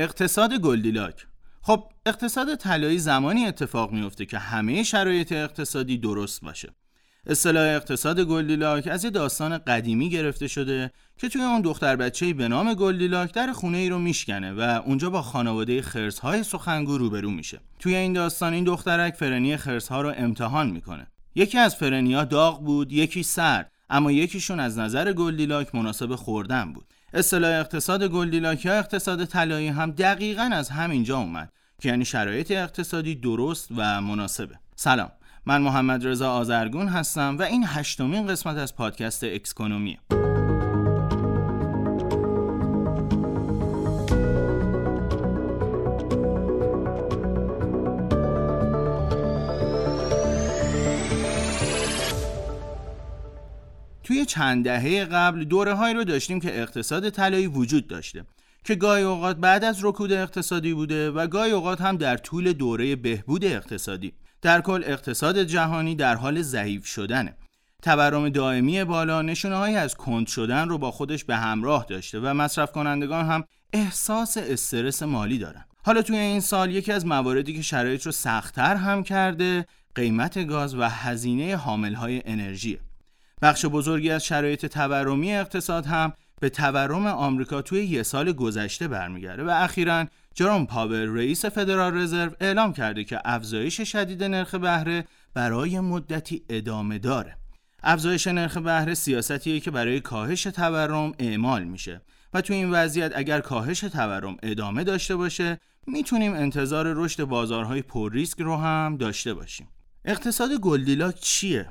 اقتصاد گلدیلاک خب اقتصاد طلایی زمانی اتفاق میفته که همه شرایط اقتصادی درست باشه اصطلاح اقتصاد گلدیلاک از یه داستان قدیمی گرفته شده که توی اون دختر بچه‌ای به نام گلدیلاک در خونه ای رو میشکنه و اونجا با خانواده خرس‌های سخنگو روبرو میشه. توی این داستان این دخترک فرنی خرس‌ها رو امتحان می‌کنه. یکی از فرنی‌ها داغ بود، یکی سرد، اما یکیشون از نظر گلدیلاک مناسب خوردن بود. اصطلاح اقتصاد گلدیلاک یا اقتصاد طلایی هم دقیقا از همینجا اومد که یعنی شرایط اقتصادی درست و مناسبه. سلام من محمد رضا آزرگون هستم و این هشتمین قسمت از پادکست اکسکونومیه چند دهه قبل دوره هایی رو داشتیم که اقتصاد طلایی وجود داشته که گاهی اوقات بعد از رکود اقتصادی بوده و گاهی اوقات هم در طول دوره بهبود اقتصادی. در کل اقتصاد جهانی در حال ضعیف شدنه. تورم دائمی بالا نشونه هایی از کند شدن رو با خودش به همراه داشته و مصرف کنندگان هم احساس استرس مالی دارن. حالا توی این سال یکی از مواردی که شرایط رو سختتر هم کرده قیمت گاز و هزینه حامل های انرژیه. بخش بزرگی از شرایط تورمی اقتصاد هم به تورم آمریکا توی یه سال گذشته برمیگرده و اخیرا جروم پاور رئیس فدرال رزرو اعلام کرده که افزایش شدید نرخ بهره برای مدتی ادامه داره. افزایش نرخ بهره سیاستیه که برای کاهش تورم اعمال میشه و تو این وضعیت اگر کاهش تورم ادامه داشته باشه می‌تونیم انتظار رشد بازارهای پر ریسک رو هم داشته باشیم. اقتصاد گلدیلاک چیه؟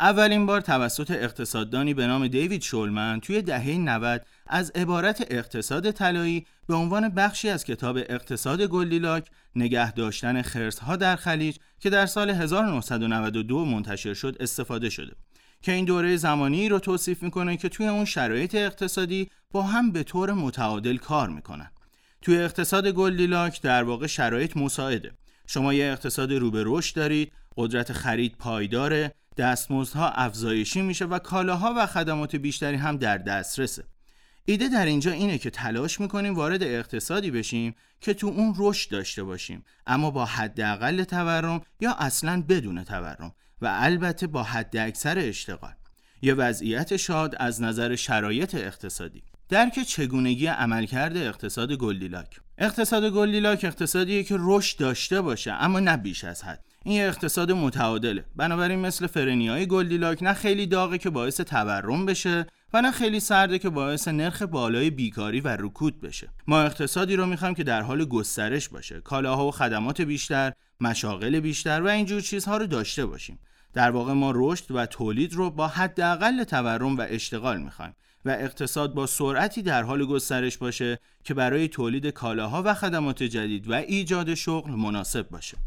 اولین بار توسط اقتصاددانی به نام دیوید شولمن توی دهه 90 از عبارت اقتصاد طلایی به عنوان بخشی از کتاب اقتصاد گلدیلاک نگه داشتن خرسها در خلیج که در سال 1992 منتشر شد استفاده شده. که این دوره زمانی رو توصیف می‌کنه که توی اون شرایط اقتصادی با هم به طور متعادل کار می‌کنن. توی اقتصاد گلدیلاک در واقع شرایط مساعده. شما یه اقتصاد رو به رشد دارید قدرت خرید پایداره دستمزدها افزایشی میشه و کالاها و خدمات بیشتری هم در دسترسه. ایده در اینجا اینه که تلاش می‌کنیم وارد اقتصادی بشیم که تو اون رشد داشته باشیم اما با حداقل تورم یا اصلا بدون تورم و البته با حد اکثر اشتغال. یه وضعیت شاد از نظر شرایط اقتصادی. درک چگونگی عملکرد اقتصاد گلدیلاک. اقتصاد گلدیلاک اقتصادیه که رشد داشته باشه اما نه بیش از حد. این یه اقتصاد متعادله. بنابراین مثل فرنیای گلدیلاک نه خیلی داغه که باعث تورم بشه و نه خیلی سرده که باعث نرخ بالای بیکاری و رکود بشه. ما اقتصادی رو می‌خوایم که در حال گسترش باشه. کالاها و خدمات بیشتر مشاغل بیشتر و اینجور چیزها رو داشته باشیم. در واقع ما رشد و تولید رو با حداقل تورم و اشتغال می‌خوایم و اقتصاد با سرعتی در حال گسترش باشه که برای تولید کالاها و خدمات جدید و ایجاد شغل مناسب باشه.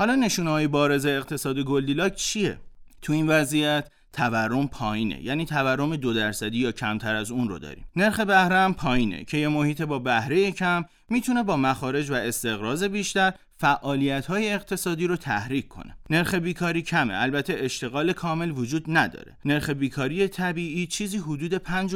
حالا نشونه های بارز اقتصاد گلدیلاک چیه؟ تو این وضعیت تورم پایینه. یعنی تورم دو درصدی یا کمتر از اون رو داریم. نرخ بهره هم پایینه که یه محیط با بهره کم می‌تونه با مخارج و استقراض بیشتر فعالیت های اقتصادی رو تحریک کنه. نرخ بیکاری کمه. البته اشتغال کامل وجود نداره. نرخ بیکاری طبیعی چیزی حدود 5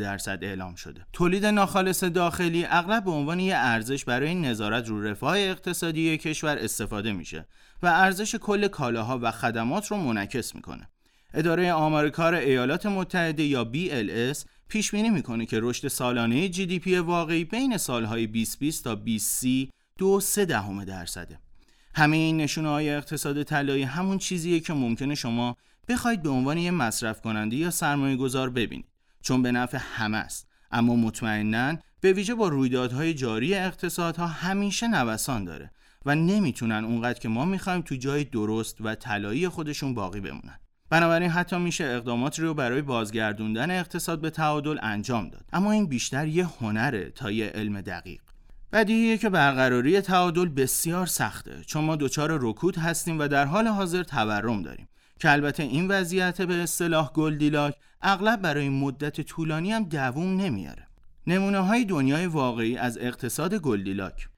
درصد اعلام شده. تولید ناخالص داخلی اغلب به عنوان یه ارزش برای نظارت رو رفاه اقتصادی کشور استفاده میشه و ارزش کل کالاها و خدمات رو منعکس می‌کنه. اداره آمار کار ایالات متحده یا BLS پیش بینی می‌کنه که رشد سالانه GDP واقعی بین سالهای 2020 تا 2030 دو سه دهم درصده. همه این نشونه های اقتصاد طلایی همون چیزیه که ممکنه شما بخواید به عنوان یه مصرف کننده یا سرمایه گذار ببینید چون به نفع همه است. اما مطمئنا به ویژه با رویدادهای جاری اقتصادها همیشه نوسان داره و نمی‌تونن اونقدر که ما می‌خوایم تو جای درست و طلایی خودشون باقی بمونن. بنابراین حتی میشه اقداماتی رو برای بازگردوندن اقتصاد به تعادل انجام داد. اما این بیشتر یه هنره تا یه علم دقیق. بدیهیه که برقراری تعادل بسیار سخته. چون ما دچار رکود هستیم و در حال حاضر تورم داریم. که البته این وضعیت به اصطلاح گلدیلاک اغلب برای مدت طولانی هم دووم نمیاره. نمونه های دنیای واقعی از اقتصاد گلدیلاک.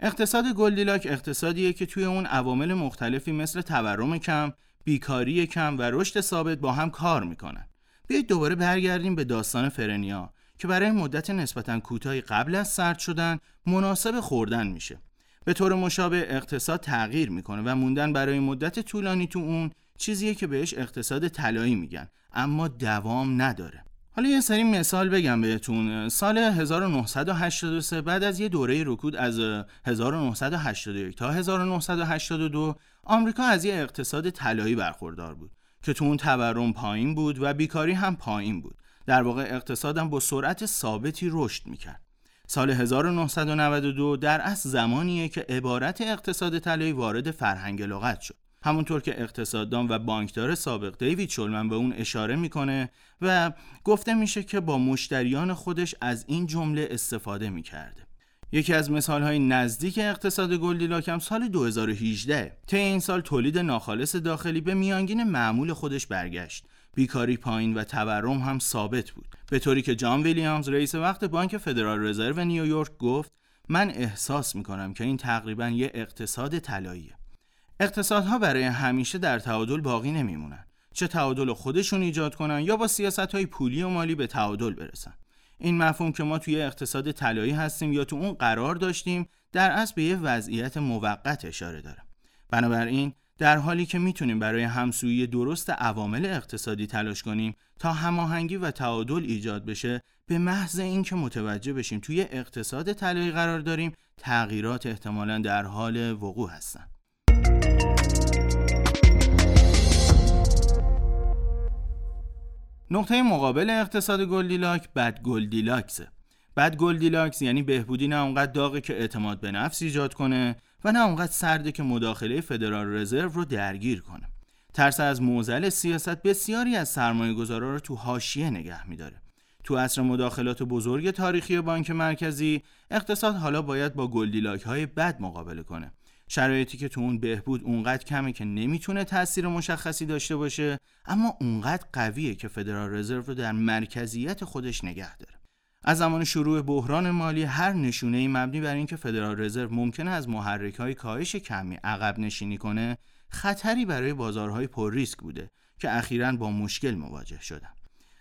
اقتصاد گلدیلاک اقتصادیه که توی اون عوامل مختلفی مثل تورم کم، بیکاری کم و رشد ثابت با هم کار می‌کنن. بیایید دوباره برگردیم به داستان فرنیا. که برای مدت نسبتا کوتاهی قبل از سرد شدن مناسب خوردن میشه. به طور مشابه اقتصاد تغییر می‌کنه و موندن برای مدت طولانی تو اون چیزیه که بهش اقتصاد طلایی میگن اما دوام نداره. حالا یه سری مثال بگم بهتون. سال 1983 بعد از یه دوره رکود از 1981 تا 1982 آمریکا از یه اقتصاد طلایی برخوردار بود که تو اون تورم پایین بود و بیکاری هم پایین بود. در واقع اقتصادم با سرعت ثابتی رشد می‌کرد. سال 1992 در اصل زمانیه که عبارت اقتصاد طلایی وارد فرهنگ لغت شد. همونطور که اقتصاددان و بانکدار سابق دیوید شولمن به اون اشاره می‌کنه و گفته میشه که با مشتریان خودش از این جمله استفاده می‌کرده. یکی از مثال های نزدیک اقتصاد گلدیلاک هم سال 2018 طی این سال تولید ناخالص داخلی به میانگین معمول خودش برگشت. بیکاری پایین و تورم هم ثابت بود. به طوری که جان ویلیامز رئیس وقت بانک فدرال رزرو نیویورک گفت من احساس می‌کنم که این تقریبا یه اقتصاد طلاییه. اقتصادها برای همیشه در تعادل باقی نمیمونن. چه تعادل خودشون ایجاد کنن یا با سیاست های پولی و مالی به تعادل برسن. این مفهوم که ما توی اقتصاد طلایی هستیم یا تو اون قرار داشتیم در اصل به یه وضعیت موقت اشاره داره. بنابراین در حالی که می‌تونیم برای همسویی درست عوامل اقتصادی تلاش کنیم تا هماهنگی و تعادل ایجاد بشه به محض اینکه متوجه بشیم توی اقتصاد طلایی قرار داریم تغییرات احتمالا در حال وقوع هستند نقطه مقابل اقتصاد گلدیلاک بد گلدیلاکسه. بد گلدیلاکس یعنی بهبودی نه اونقدر داغه که اعتماد به نفس ایجاد کنه و نه اونقدر سرده که مداخله فدرال رزرو رو درگیر کنه. ترس از معضل سیاست بسیاری از سرمایه گذارا رو تو حاشیه نگه میداره. تو عصر مداخلات بزرگ تاریخی بانک مرکزی اقتصاد حالا باید با گلدیلاک های بد مقابله کنه. شرایطی که تو اون بهبود اونقدر کمه که نمی‌تونه تاثیر مشخصی داشته باشه اما اونقدر قویه که فدرال رزرو رو در مرکزیت خودش نگه داره. از زمان شروع بحران مالی هر نشونه ای مبنی بر اینکه فدرال رزرو ممکنه از محرک های کاهش کمی عقب نشینی کنه خطری برای بازارهای پر ریسک بوده که اخیرا با مشکل مواجه شدن.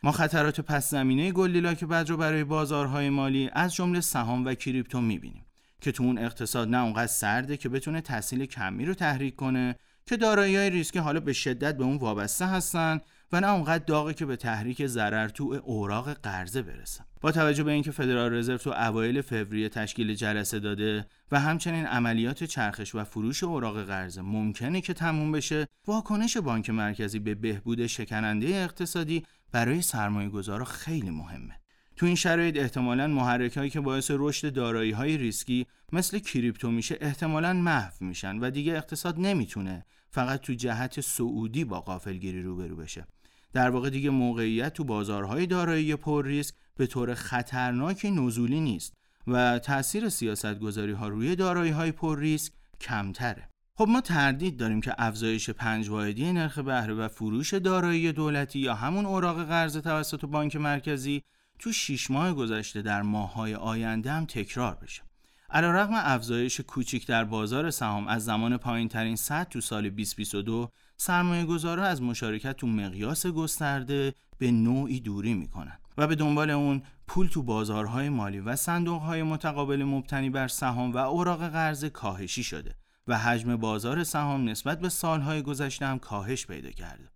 ما خطرات پس زمینه گلیلاک بد رو برای بازارهای مالی از جمله سهام و کریپتو می‌بینیم که تو اون اقتصاد نه اونقدر سرده که بتونه تحصیل کمی رو تحریک کنه که دارایی های ریسکی حالا به شدت به اون وابسته هستن و نه اونقدر داغه که به تحریک ضرر تو اوراق قرضه برسن با توجه به اینکه فدرال رزرو تو اوایل فوریه تشکیل جلسه داده و همچنین عملیات چرخش و فروش اوراق قرضه ممکنه که تموم بشه واکنش بانک مرکزی به بهبود شکننده اقتصادی برای سرمایه خیلی مهمه. تو این شرایط احتمالا محرک هایی که باعث رشد دارایی های ریسکی مثل کریپتو میشه احتمالا محو میشن و دیگه اقتصاد نمی‌تونه فقط تو جهت صعودی با غافلگیری روبرو بشه. در واقع دیگه موقعیت تو بازارهای دارایی پر ریسک به طور خطرناکی نزولی نیست و تاثیر سیاست گذاری ها روی دارایی های پر ریسک کمتره. خب ما تردید داریم که افزایش پنج واحدی نرخ بهره و فروش دارایی دولتی یا همون اوراق قرض توسط بانک مرکزی تو شیش ماه گذشته در ماههای آینده هم تکرار بشه. علیرغم افزایش کوچیک در بازار سهام از زمان پایین ترین سطح تو سال 2022 سرمایه گذارا از مشارکت تو مقیاس گسترده به نوعی دوری می‌کنن و به دنبال اون پول تو بازارهای مالی و صندوقهای متقابل مبتنی بر سهام و اوراق قرض کاهشی شده و حجم بازار سهام نسبت به سالهای گذشته هم کاهش پیدا کرده.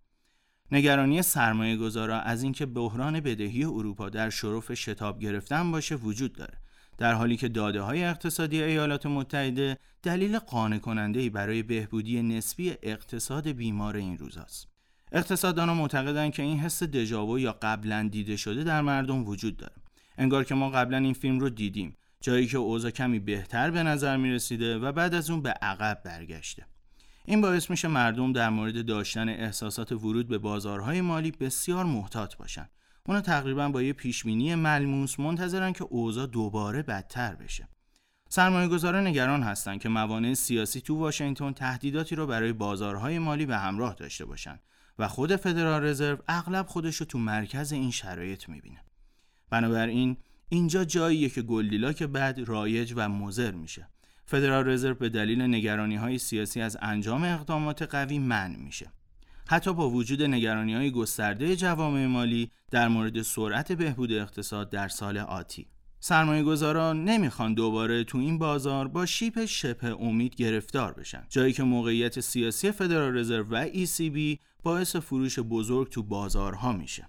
نگرانی سرمایه گذارا از اینکه بحران بدهی اروپا در شرف شتاب گرفتن باشه وجود داره در حالی که داده های اقتصادی ایالات متحده دلیل قانع کننده برای بهبودی نسبی اقتصاد بیمار این روزاست. اقتصاددانان معتقدند که این حس دژاوو یا قبلا دیده شده در مردم وجود داره. انگار که ما قبلا این فیلم رو دیدیم، جایی که اوضاع کمی بهتر به نظر می رسیده و بعد از اون به عقب برگشته. این باعث میشه مردم در مورد داشتن احساسات ورود به بازارهای مالی بسیار محتاط باشن. اونا تقریبا با یه پیشبینی ملموس منتظرن که اوضاع دوباره بدتر بشه. سرمایه گذاران نگران هستند که موانع سیاسی تو واشنگتن تهدیداتی رو برای بازارهای مالی به همراه داشته باشند و خود فدرال رزرو اغلب خودش رو تو مرکز این شرایط می‌بینه. بنابراین اینجا جاییه که گلدیلاک بد رایج و مضر میشه. فدرال رزرو به دلیل نگرانی های سیاسی از انجام اقدامات قوی منع میشه. حتی با وجود نگرانی های گسترده جوامع مالی در مورد سرعت بهبود اقتصاد در سال آتی سرمایه گذاران نمی‌خوان دوباره تو این بازار با شیپ شبه امید گرفتار بشن جایی که موقعیت سیاسی فدرال رزرو و ECB باعث فروش بزرگ تو بازارها میشه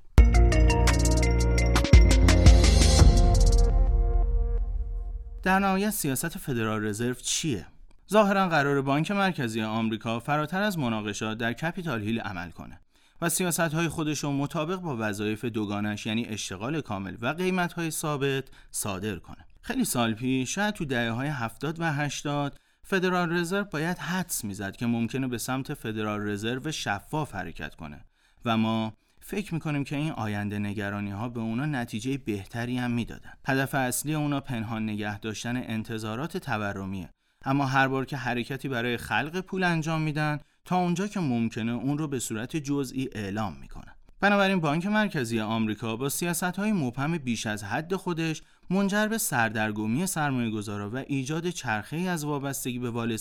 در نهایت سیاست فدرال رزرو چیه؟ ظاهرا قرار بانک مرکزی آمریکا فراتر از مناقشات در کپیتال هیل عمل کنه و سیاست های خودش رو مطابق با وظایف دوگانش یعنی اشتغال کامل و قیمت های ثابت صادر کنه. خیلی سال پیش شاید تو دهه های 70 و 80 فدرال رزرو باید حدس می‌زد که ممکنه به سمت فدرال رزرو شفاف حرکت کنه و ما فکر می‌کنیم که این آینده نگرانی ها به اونا نتیجه بهتری هم می‌دادن. هدف اصلی اونا پنهان نگه داشتن انتظارات تورمیه اما هر بار که حرکتی برای خلق پول انجام میدن تا اونجا که ممکنه اون رو به صورت جزئی اعلام می‌کنن. بنابراین بانک مرکزی آمریکا با سیاست های مبهم بیش از حد خودش منجر به سردرگمی سرمایه گذارا و ایجاد چرخه از وابستگی به وال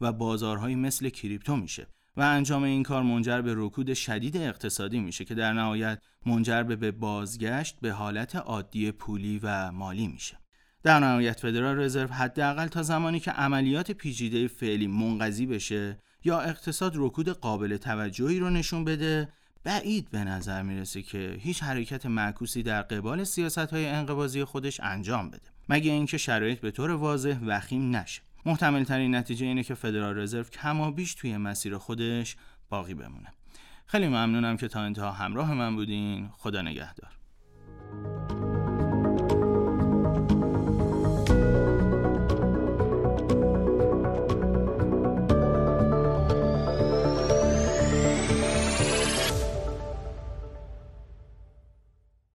و بازارهای مثل کریپتو میشه و انجام این کار منجر به رکود شدید اقتصادی میشه که در نهایت منجر به بازگشت به حالت عادی پولی و مالی میشه. در نهایت فدرال رزرو حداقل تا زمانی که عملیات پیچیده فعلی منقضی بشه یا اقتصاد رکود قابل توجهی رو نشون بده بعید به نظر می‌رسه که هیچ حرکت معکوسی در قبال سیاست های انقباضی خودش انجام بده. مگه اینکه شرایط به طور واضح وخیم نشه. محتمل ترین نتیجه اینه که فدرال رزرو کما بیش توی مسیر خودش باقی بمونه. خیلی ممنونم که تا انتها همراه من بودین. خدا نگهدار.